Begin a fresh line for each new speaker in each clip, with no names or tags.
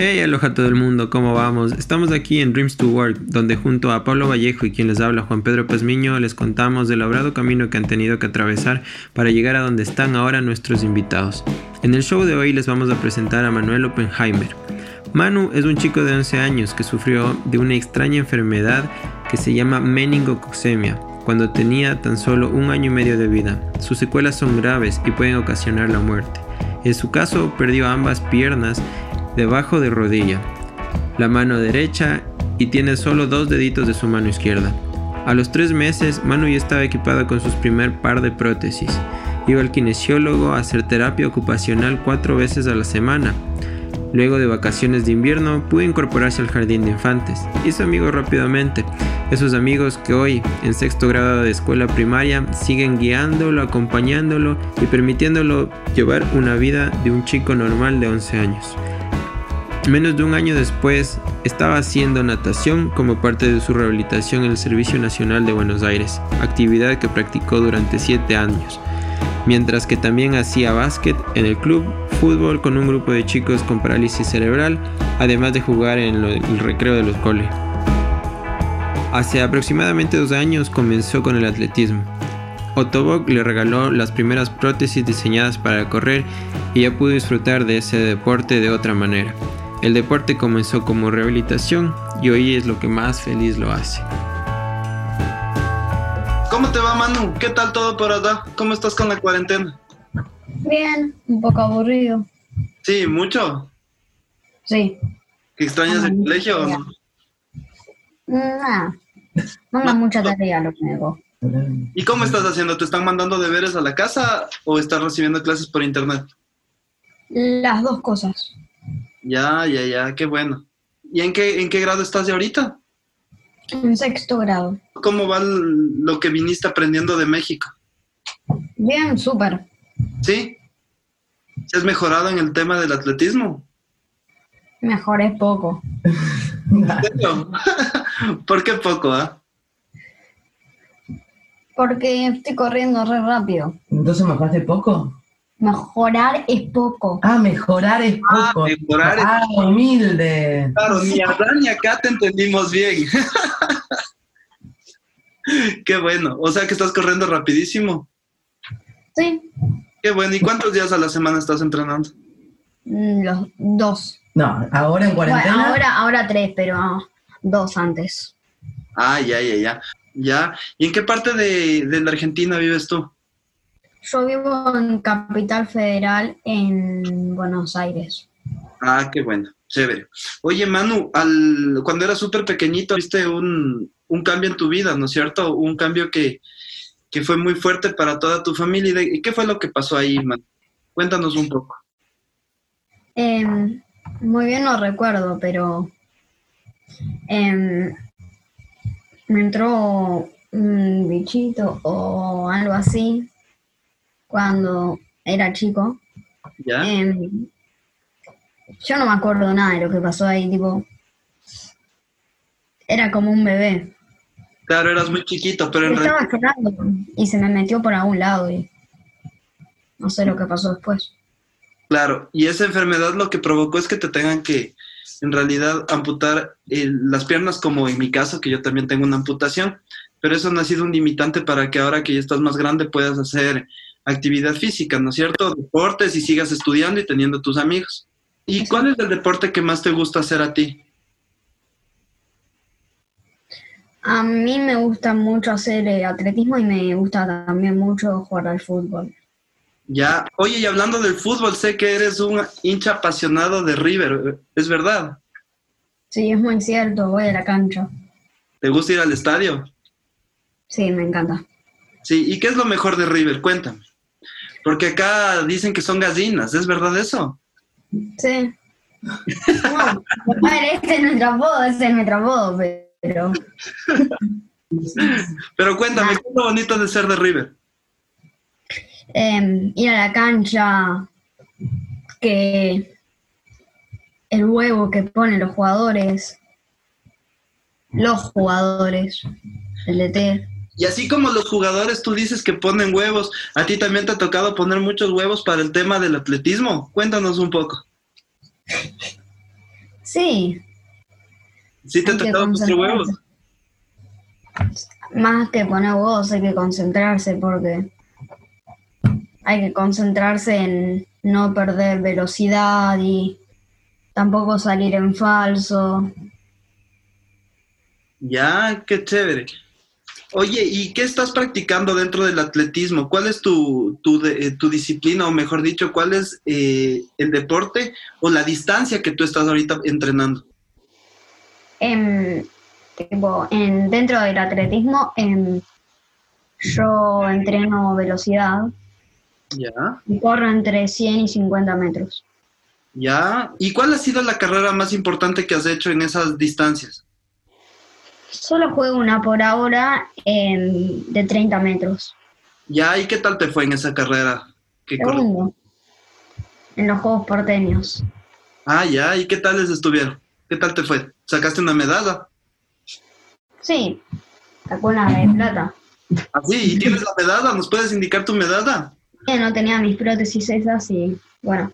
Hey, aloha a todo el mundo, ¿cómo vamos? Estamos aquí en Dreams to Work, donde junto a Pablo Vallejo y quien les habla Juan Pedro Pazmiño les contamos del labrado camino que han tenido que atravesar para llegar a donde están ahora nuestros invitados. En el show de hoy les vamos a presentar a Manuel Oppenheimer. Manu es un chico de 11 años que sufrió de una extraña enfermedad que se llama meningococcemia cuando tenía tan solo un año y medio de vida. Sus secuelas son graves y pueden ocasionar la muerte. En su caso, perdió ambas piernas debajo de rodilla, la mano derecha y tiene solo dos deditos de su mano izquierda. A los tres meses, Manu ya estaba equipada con sus primer par de prótesis. Iba al kinesiólogo a hacer terapia ocupacional cuatro veces a la semana. Luego de vacaciones de invierno pudo incorporarse al jardín de infantes. Hizo amigos rápidamente. Esos amigos que hoy, en sexto grado de escuela primaria, siguen guiándolo, acompañándolo y permitiéndolo llevar una vida de un chico normal de 11 años. Menos de un año después, estaba haciendo natación como parte de su rehabilitación en el Servicio Nacional de Buenos Aires, actividad que practicó durante 7 años, mientras que también hacía básquet en el club, fútbol con un grupo de chicos con parálisis cerebral, además de jugar en el recreo de los coles. Hace aproximadamente dos años comenzó con el atletismo. Otobok le regaló las primeras prótesis diseñadas para correr y ya pudo disfrutar de ese deporte de otra manera. El deporte comenzó como rehabilitación y hoy es lo que más feliz lo hace.
¿Cómo te va, Manu? ¿Qué tal todo por allá? ¿Cómo estás con la cuarentena?
Bien, un poco aburrido.
Sí, mucho.
Sí.
¿Extrañas el colegio o no?
Nah, no da mucha tarea lo que me hago.
¿Y cómo estás haciendo? ¿Te están mandando deberes a la casa o estás recibiendo clases por internet?
Las dos cosas.
Ya, ya, ya, qué bueno. ¿Y en qué, en qué grado estás de ahorita?
En sexto grado.
¿Cómo va lo que viniste aprendiendo de México?
Bien, súper.
¿Sí? ¿Se has mejorado en el tema del atletismo?
Mejoré poco.
¿En serio? ¿Por qué poco, ah?
Porque estoy corriendo re rápido.
Entonces mejoraste poco.
Mejorar es poco.
Ah, mejorar es
Ah,
poco.
mejorar es-
Ah, humilde.
Claro, ni allá ni acá te entendimos bien. Qué bueno. O sea que estás corriendo rapidísimo.
Sí,
Qué bueno. ¿Y cuántos días a la semana estás entrenando?
mm, los dos.
No, ahora en
Bueno,
cuarentena.
ahora, ahora tres, pero dos antes.
Ah, ya, ya, ya. Ya. ¿Y en qué parte de, de la Argentina vives tú?
Yo vivo en Capital Federal, en Buenos Aires.
Ah, qué bueno. Chévere. Oye, Manu, al, cuando eras súper pequeñito, viste un, un cambio en tu vida, ¿no es cierto? Un cambio que, que fue muy fuerte para toda tu familia. ¿Y de- ¿Y qué fue lo que pasó ahí, Manu? Cuéntanos un poco.
Em, muy bien no recuerdo, pero em, me entró un bichito o algo así cuando era chico.
¿Ya?
Em, yo no me acuerdo nada de lo que pasó ahí, tipo, era como un bebé.
Claro, eras muy chiquito, pero en realidad...
Estaba llorando y se me metió por algún lado y no sé lo que pasó después.
Claro, y esa enfermedad lo que provocó es que te tengan que, en realidad, amputar eh, las piernas, como en mi caso, que yo también tengo una amputación, pero eso no ha sido un limitante para que ahora que ya estás más grande puedas hacer actividad física, ¿no es cierto? Deportes y sigas estudiando y teniendo tus amigos. ¿Y cuál es el deporte que más te gusta hacer a ti?
A mí me gusta mucho hacer eh, atletismo y me gusta también mucho jugar al fútbol.
Ya, oye, y hablando del fútbol, sé que eres un hincha apasionado de River, ¿es verdad?
Sí, es muy cierto, voy a la cancha.
¿Te gusta ir al estadio?
Sí, me encanta.
Sí, ¿y qué es lo mejor de River? Cuéntame. Porque acá dicen que son gallinas, ¿es verdad eso?
Sí. No, ver, este es nuestro apodo, ese es nuestro apodo, pero
Pero cuéntame, ¿qué es lo bonito de ser de River?
em, ir a la cancha, que el huevo que ponen los jugadores, los jugadores, el DT.
Y así como los jugadores, tú dices que ponen huevos, a ti también te ha tocado poner muchos huevos para el tema del atletismo. Cuéntanos un poco.
Sí,
¿Sí te
que
tocado poner huevos?
Más que poner huevos hay que concentrarse porque hay que concentrarse en no perder velocidad y tampoco salir en falso.
Ya, qué chévere. Oye, ¿y qué estás practicando dentro del atletismo? ¿Cuál es tu, tu, de- eh, tu disciplina, o mejor dicho, cuál es eh, el deporte o la distancia que tú estás ahorita entrenando?
En, tipo, en, dentro del atletismo, em, yo entreno velocidad
Ya,
y corro entre 100 y 50 metros.
ya. ¿Y cuál ha sido la carrera más importante que has hecho en esas distancias?
Solo juego una por ahora em, de 30 metros.
Ya, ¿y qué tal te fue en esa carrera? corre-
Segundo, en los Juegos Porteños.
Ah, ya, ¿y qué tal les estuvieron? ¿Qué tal te fue? ¿Sacaste una medalla?
Sí, sacó una de plata.
Ah, sí, ¿y tienes la medalla? ¿Nos puedes indicar tu medalla?
No tenía mis prótesis esas y bueno,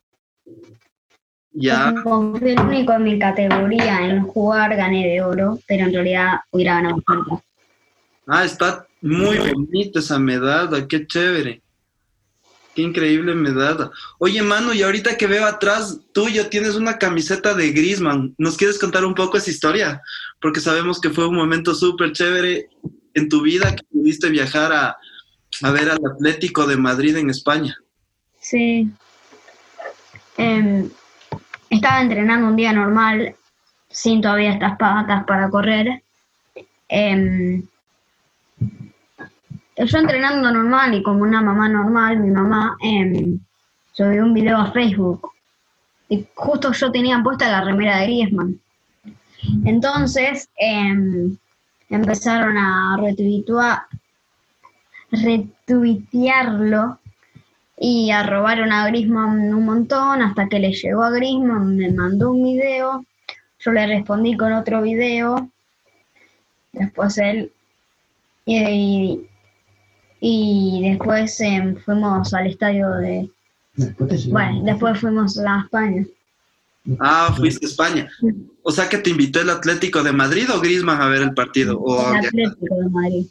Ya,
fui el único en mi categoría en jugar gané de oro, pero en realidad hubiera ganado plata.
ah, está muy bonita esa medalla, qué chévere. Qué increíble medalla. Oye, Manu, y ahorita que veo atrás tuyo tienes una camiseta de Griezmann. ¿Nos quieres contar un poco esa historia? Porque sabemos que fue un momento súper chévere en tu vida que pudiste viajar a, a ver al Atlético de Madrid en España.
Sí. Em, estaba entrenando un día normal, sin todavía estas patas para correr. Em, yo entrenando normal y como una mamá normal, mi mamá em, subió un video a Facebook. Y justo yo tenía puesta la remera de Griezmann. Entonces em, empezaron a retuitearlo y arrobaron a Grisman un montón hasta que le llegó a Grisman, me mandó un video, yo le respondí con otro video, después él y, y después em, fuimos al estadio de, bueno, después fuimos a España.
Ah, fuiste a España. O sea que te invitó el Atlético de Madrid o Griezmann a ver el partido. O
El
ya-
Atlético de Madrid.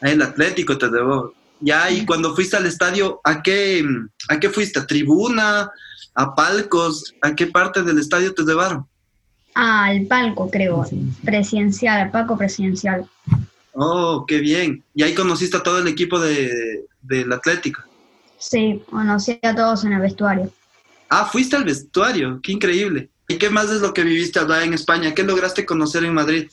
Ah, el Atlético te debo. Ya, y cuando fuiste al estadio, ¿a qué, ¿a qué fuiste? ¿A tribuna? ¿A palcos? ¿A qué parte del estadio te llevaron?
Al palco, creo, presidencial, al palco presidencial.
Oh, qué bien. Y ahí conociste a todo el equipo de, del Atlético.
Sí, conocí a todos en el vestuario.
Ah, fuiste al vestuario, qué increíble. ¿Y qué más es lo que viviste allá en España? ¿Qué lograste conocer en Madrid?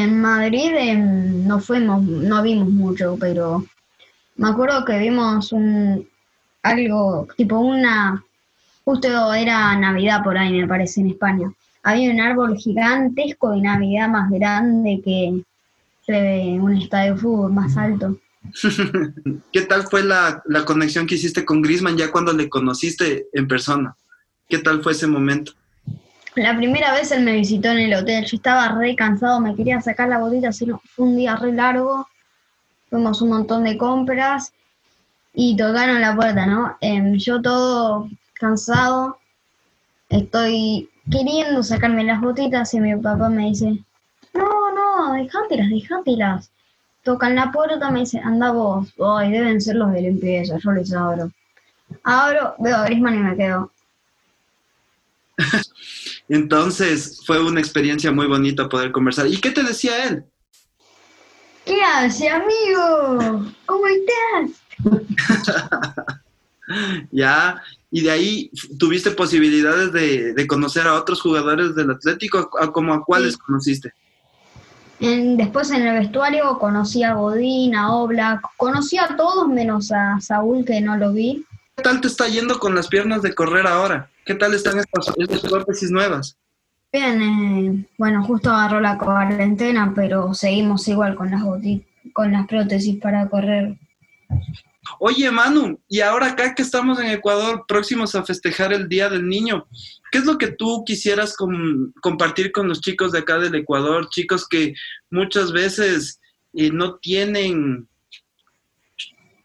En Madrid em, no fuimos, no vimos mucho, pero me acuerdo que vimos un algo, tipo una, justo era Navidad por ahí, me parece, en España. Había un árbol gigantesco de Navidad más grande que un estadio de fútbol más alto.
¿Qué tal fue la, la conexión que hiciste con Griezmann ya cuando le conociste en persona? ¿Qué tal fue ese momento?
La primera vez él me visitó en el hotel, yo estaba re cansado, me quería sacar la botita, fue un día re largo, fuimos un montón de compras y tocaron la puerta, ¿no? Em, yo todo cansado, estoy queriendo sacarme las botitas y mi papá me dice, no, no, dejántelas, dejántelas. Tocan la puerta, me dice, anda vos, ay, deben ser los de limpieza, yo les abro. Abro, veo a Grisman y me quedo,
Entonces fue una experiencia muy bonita poder conversar. ¿Y qué te decía él?
¿qué hace, amigo? ¿Cómo estás?
Ya, y de ahí tuviste posibilidades de, de conocer a otros jugadores del Atlético, ¿a, como a cuáles
Sí.
conociste?
En- después en el vestuario conocí a Godín, a Oblak, conocí a todos menos a Saúl que no lo vi.
¿Qué tal te está yendo con las piernas de correr ahora? ¿Qué tal están estas, estas prótesis nuevas?
Bien, eh, bueno, justo agarró la cuarentena, pero seguimos igual con las boti- con las prótesis para correr.
Oye, Manu, y ahora acá que estamos en Ecuador, próximos a festejar el Día del Niño, ¿qué es lo que tú quisieras com- compartir con los chicos de acá del Ecuador? Chicos que muchas veces eh, no tienen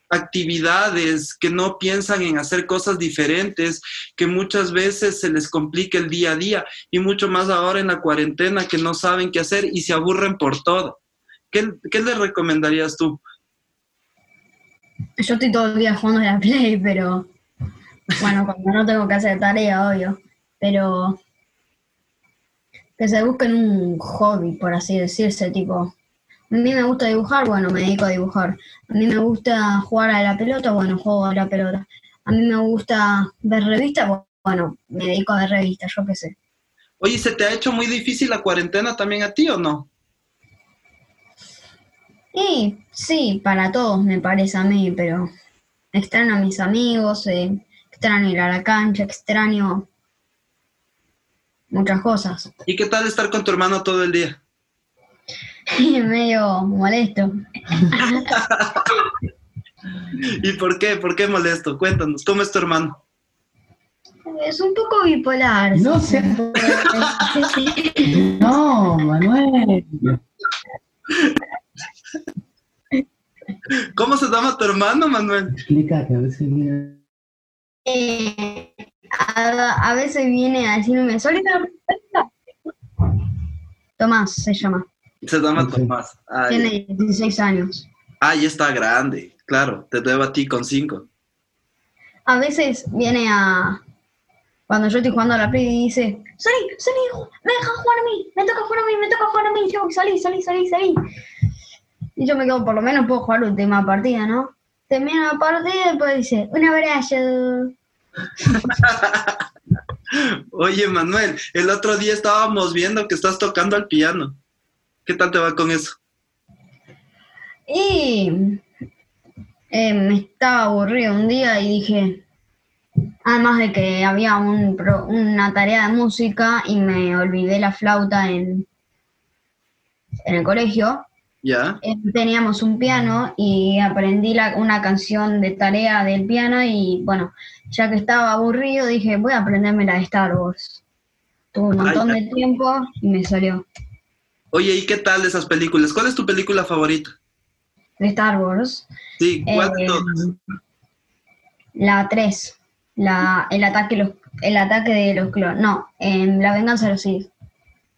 actividades, que no piensan en hacer cosas diferentes, que muchas veces se les complica el día a día y mucho más ahora en la cuarentena que no saben qué hacer y se aburren por todo. ¿Qué, qué les recomendarías tú?
Yo estoy todo el día jugando a la Play, pero bueno, cuando no tengo que hacer tarea, obvio. Pero que se busquen un hobby, por así decirse, tipo, a mí me gusta dibujar, bueno, me dedico a dibujar. A mí me gusta jugar a la pelota, bueno, juego a la pelota. A mí me gusta ver revistas, bueno, me dedico a ver revistas, yo qué sé.
Oye, ¿se te ha hecho muy difícil la cuarentena también a ti o no?
Y sí, para todos me parece a mí, pero extraño a mis amigos, eh, extraño ir a la cancha, extraño muchas cosas.
¿Y qué tal estar con tu hermano todo el día?
medio molesto.
¿Y por qué? ¿Por qué molesto? Cuéntanos, ¿cómo es tu hermano?
Es un poco bipolar.
No sé. No, Manuel.
¿Cómo se llama tu hermano, Manuel?
Explícate, a si viene.
Eh, a, a veces viene a decirme, Solita, Tomás se llama.
Se llama. Tomás.
Tiene 16 años.
Ah, ya está grande. Claro, te debo a ti con cinco.
A veces viene a. Cuando yo estoy jugando a la Play y dice: Salí, salí, me deja jugar a mí, me toca jugar a mí, me toca jugar a mí. Y yo, salí, salí, salí, salí. Y yo me quedo, por lo menos puedo jugar última partida, ¿no? Termina la partida y después dice: Un abrazo.
Oye, Manuel, el otro día estábamos viendo que estás tocando el piano. ¿Qué tal te va con eso?
Y eh, me estaba aburrido un día y dije, además de que había un pro- una tarea de música y me olvidé la flauta en, en el colegio,
¿Ya?
eh, teníamos un piano y aprendí la- una canción de tarea del piano y bueno, ya que estaba aburrido dije, voy a aprenderme la de Star Wars. Tuve un montón de tiempo y me salió.
Oye, ¿y qué tal esas películas? ¿Cuál es tu película favorita?
De Star Wars.
Sí, ¿cuál de
Eh,
todas?
La 3. La, el, ataque los, el ataque de los clones. No, en La venganza de los Sith.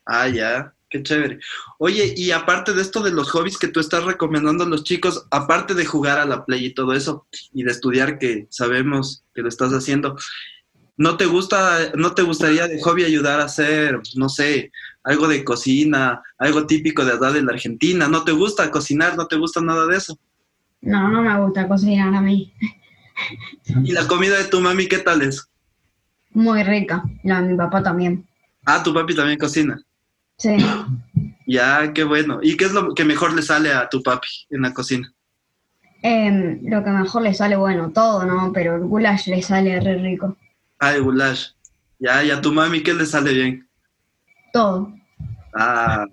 Ah, ya, qué chévere. Oye, y aparte de esto de los hobbies que tú estás recomendando a los chicos, aparte de jugar a la play y todo eso, y de estudiar, que sabemos que lo estás haciendo, ¿no te gusta, no te gustaría de hobby ayudar a hacer, no sé, algo de cocina, algo típico de allá de la Argentina? ¿No te gusta cocinar? ¿No te gusta nada de eso?
No, no me gusta cocinar a mí.
¿Y la comida de tu mami qué tal es?
Muy rica. La de mi papá también.
Ah, tu papi también cocina.
Sí.
Ya, qué bueno. ¿Y qué es lo que mejor le sale a tu papi en la cocina?
Em, lo que mejor le sale, bueno, todo, ¿no? Pero el goulash le sale re rico.
El goulash. Ya, ¿y a tu mami qué le sale bien?
Todo.
Ah.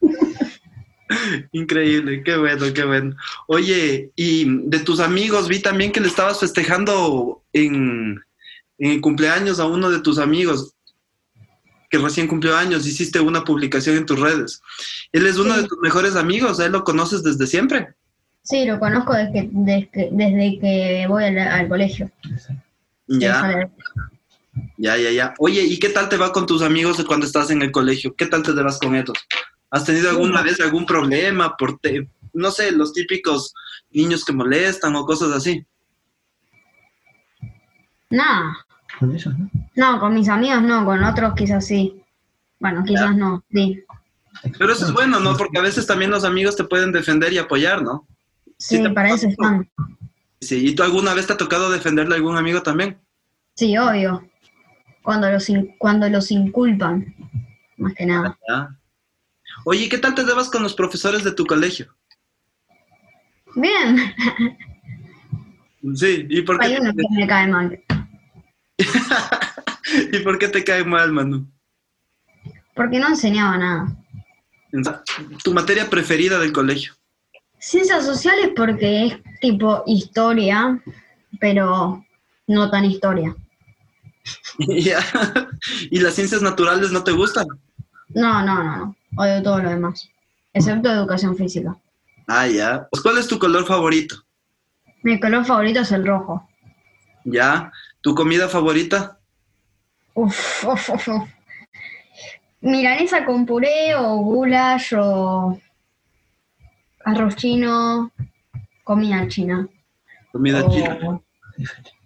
Increíble, qué bueno, qué bueno. Oye, y de tus amigos, vi también que le estabas festejando en, en el cumpleaños a uno de tus amigos que recién cumplió años, hiciste una publicación en tus redes. Él es uno
Sí.
de tus mejores amigos, ¿él lo conoces desde siempre?
Sí, lo conozco desde que, desde que, desde que voy al, al colegio.
Ya, ya, ya, ya. Oye, ¿y qué tal te va con tus amigos de cuando estás en el colegio? ¿Qué tal te llevas con ellos? ¿Has tenido alguna vez algún problema por, te- no sé, los típicos niños que molestan o cosas así?
Nada.
Con ellos, ¿no?
No, con mis amigos no, con otros quizás sí. Bueno, quizás no, sí.
Pero eso es bueno, ¿no? Porque a veces también los amigos te pueden defender y apoyar, ¿no?
Sí,
Sí, te-
para eso están.
Sí, ¿y tú alguna vez te ha tocado defenderle a algún amigo también?
Sí, obvio. Cuando los, in- cuando los inculpan, más que nada.
Ya. Oye, ¿y qué tal te llevas con los profesores de tu colegio?
Bien,
Sí, ¿y por qué,
hay uno que me cae mal.
¿y por qué te cae mal, Manu?
Porque no enseñaba nada.
Tu materia preferida del colegio.
Ciencias sociales porque es tipo historia, pero no tan historia.
¿Y las ciencias naturales no te gustan?
No, no, no, no. Odio todo lo demás. Excepto educación física.
Ah, ya. Pues, ¿Cuál es tu color favorito?
Mi color favorito es el rojo.
¿Ya? ¿Tu comida favorita?
Uf, uf, uf, uf. Milanesa con puré o goulash o arroz chino, comida china.
Comida china.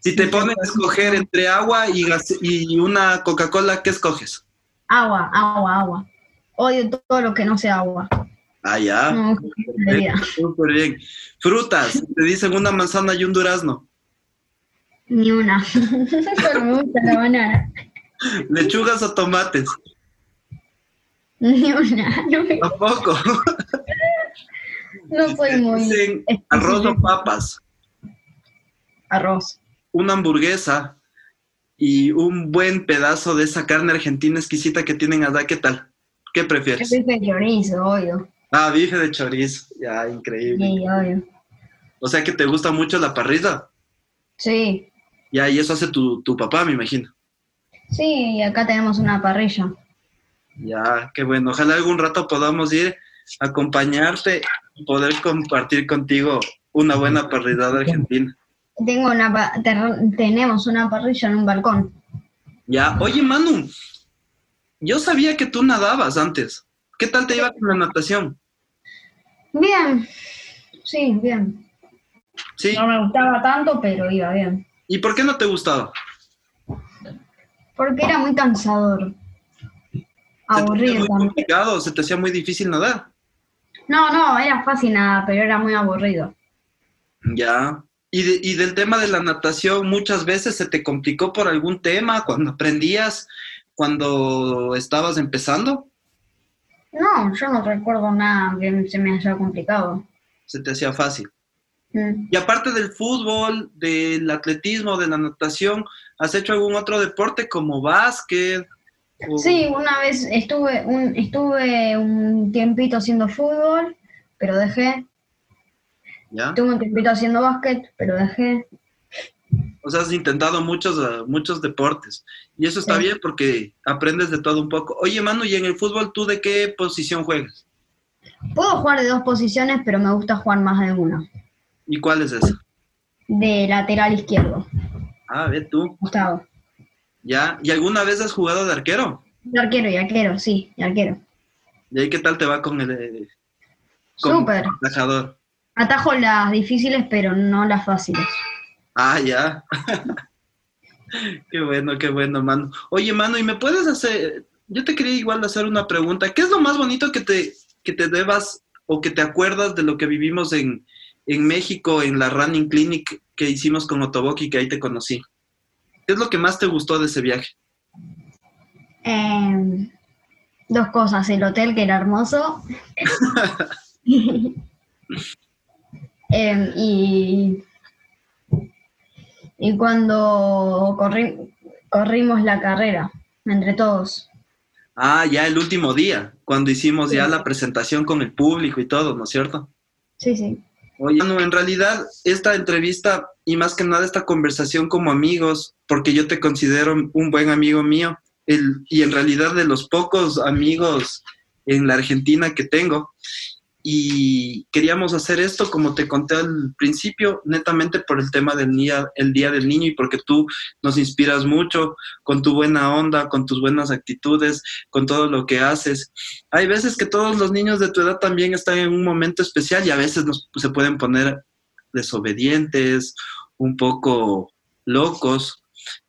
Si te ponen a escoger entre agua y, gas- y una Coca-Cola, ¿qué escoges?
Agua, agua, agua. Odio todo lo que no sea agua.
Ah, ya.
No.
Súper bien. Frutas, te dicen una manzana y un durazno.
Ni una. Solo me gusta la banana.
Lechugas o tomates.
Ni una. No, me-
Tampoco.
no soy muy.
dicen arroz o papas.
Arroz.
Una hamburguesa y un buen pedazo de esa carne argentina exquisita que tienen allá. ¿Qué tal? ¿Qué prefieres?
soy de chorizo, obvio.
Ah, bife de chorizo. Ya, increíble.
Sí, obvio.
O sea que te gusta mucho la parrilla.
Sí.
Ya, y eso hace tu, tu papá, me imagino.
Sí, y acá tenemos una parrilla.
Ya, qué bueno. Ojalá algún rato podamos ir acompañarte y poder compartir contigo una buena parrillada argentina.
Tengo una tenemos una parrilla en un balcón.
Ya, oye Manu, yo sabía que tú nadabas antes. ¿Qué tal te iba con la natación?
Bien. Sí, bien.
Sí,
No me gustaba tanto, pero iba bien.
¿y por qué no te gustaba?
Porque era muy cansador.
¿Se te
Aburrido
hacía muy
también.
complicado? ¿Se te hacía muy difícil nadar?
No, no, era fácil nada, pero era muy aburrido.
Ya. ¿Y, de- y del tema de la natación, muchas veces se te complicó por algún tema cuando aprendías, cuando estabas empezando?
No, yo no recuerdo nada que se me haya complicado.
Se te hacía fácil.
Mm.
Y aparte del fútbol, del atletismo, de la natación, ¿has hecho algún otro deporte como básquet?
Sí, una vez estuve un, estuve un tiempito haciendo fútbol, pero dejé.
¿Ya?
Estuve un tiempito haciendo básquet, pero dejé.
O sea, has intentado muchos, eh, muchos deportes. Y eso está
Sí.
bien porque aprendes de todo un poco. Oye, Manu, ¿y en el fútbol tú de qué posición juegas?
Puedo jugar de dos posiciones, pero me gusta jugar más de una.
¿Y cuál es esa?
De lateral izquierdo,
Ah, ve tú.
Gustavo.
¿Ya? ¿Y alguna vez has jugado de arquero?
Y arquero y arquero, sí, y arquero.
¿Y ahí qué tal te va con el eh, como
Súper.
atajador?
Atajo las difíciles, pero no las fáciles.
Ah, ya. qué bueno, qué bueno, Manu. Oye, Manu, ¿y me puedes hacer, yo te quería igual hacer una pregunta. ¿Qué es lo más bonito que te, que te debas o que te acuerdas de lo que vivimos en, en México, en la Running Clinic que hicimos con Otoboki, que ahí te conocí? ¿Qué es lo que más te gustó de ese viaje?
Eh, dos cosas, el hotel que era hermoso. Eh, y, y cuando corri- corrimos la carrera, entre todos.
Ah, ya el último día, cuando hicimos ya la presentación con el público y todo, ¿no es cierto?
Sí, sí.
Oye, Manu, en realidad esta entrevista y más que nada esta conversación como amigos, porque yo te considero un buen amigo mío el- y en realidad de los pocos amigos en la Argentina que tengo. Y queríamos hacer esto, como te conté al principio, netamente por el tema del día, el día del niño y porque tú nos inspiras mucho con tu buena onda, con tus buenas actitudes, con todo lo que haces. Hay veces que todos los niños de tu edad también están en un momento especial y a veces nos, se pueden poner desobedientes, un poco locos,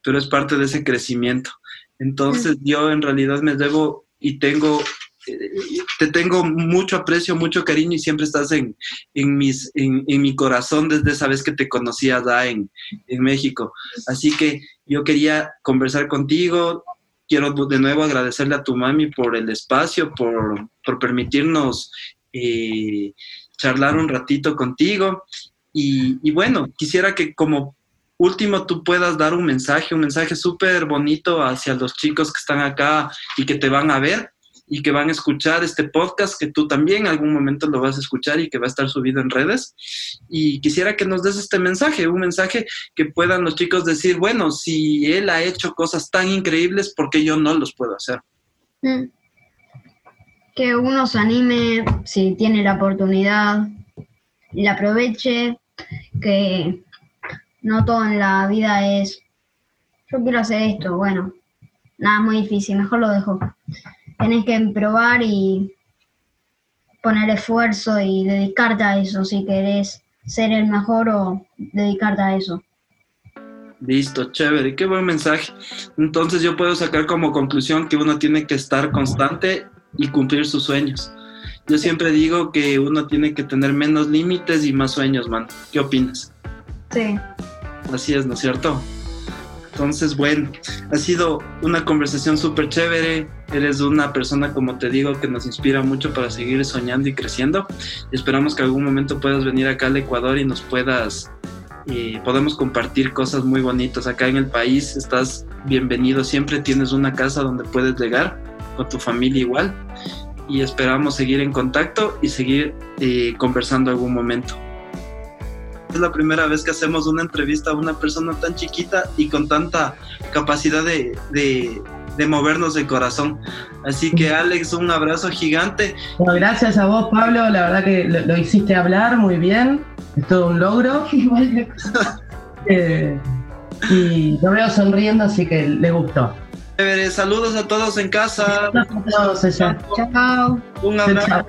pero es parte de ese crecimiento. Entonces yo en realidad me debo y tengo, eh, te tengo mucho aprecio, mucho cariño y siempre estás en, en, mis, en, en mi corazón desde esa vez que te conocí allá en, en México. Así que yo quería conversar contigo, quiero de nuevo agradecerle a tu mami por el espacio, por, por permitirnos eh, charlar un ratito contigo. Y, bueno, quisiera que como último tú puedas dar un mensaje, un mensaje súper bonito hacia los chicos que están acá y que te van a ver y que van a escuchar este podcast, que tú también en algún momento lo vas a escuchar y que va a estar subido en redes. Y quisiera que nos des este mensaje, un mensaje que puedan los chicos decir, bueno, si él ha hecho cosas tan increíbles, ¿por qué yo no los puedo hacer?
Mm. Que uno se anime si tiene la oportunidad, la aproveche, que no todo en la vida es, yo quiero hacer esto, bueno, nada muy difícil, mejor lo dejo. Tenés que probar y poner esfuerzo y dedicarte a eso si querés ser el mejor o dedicarte a eso.
Listo, chévere, qué buen mensaje. Entonces yo puedo sacar como conclusión que uno tiene que estar constante y cumplir sus sueños. Yo siempre digo que uno tiene que tener menos límites y más sueños, man. ¿Qué opinas?
Sí.
Así es, ¿no es cierto? Entonces, bueno, ha sido una conversación súper chévere. Eres una persona, como te digo, que nos inspira mucho para seguir soñando y creciendo. Esperamos que algún momento puedas venir acá al Ecuador y nos puedas, y podemos compartir cosas muy bonitas acá en el país. Estás bienvenido, siempre tienes una casa donde puedes llegar, con tu familia igual. Y esperamos seguir en contacto y seguir eh, conversando algún momento. Es la primera vez que hacemos una entrevista a una persona tan chiquita y con tanta capacidad de, de, de movernos el corazón. Así que Alex, un abrazo gigante.
Bueno, gracias a vos, Pablo. La verdad que lo, lo hiciste hablar muy bien. Es todo un logro. Eh, y lo veo sonriendo, así que le gustó.
Saludos a todos en casa.
Saludos a todos allá.
Chao.
Un abrazo.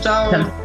Chao.
Chao.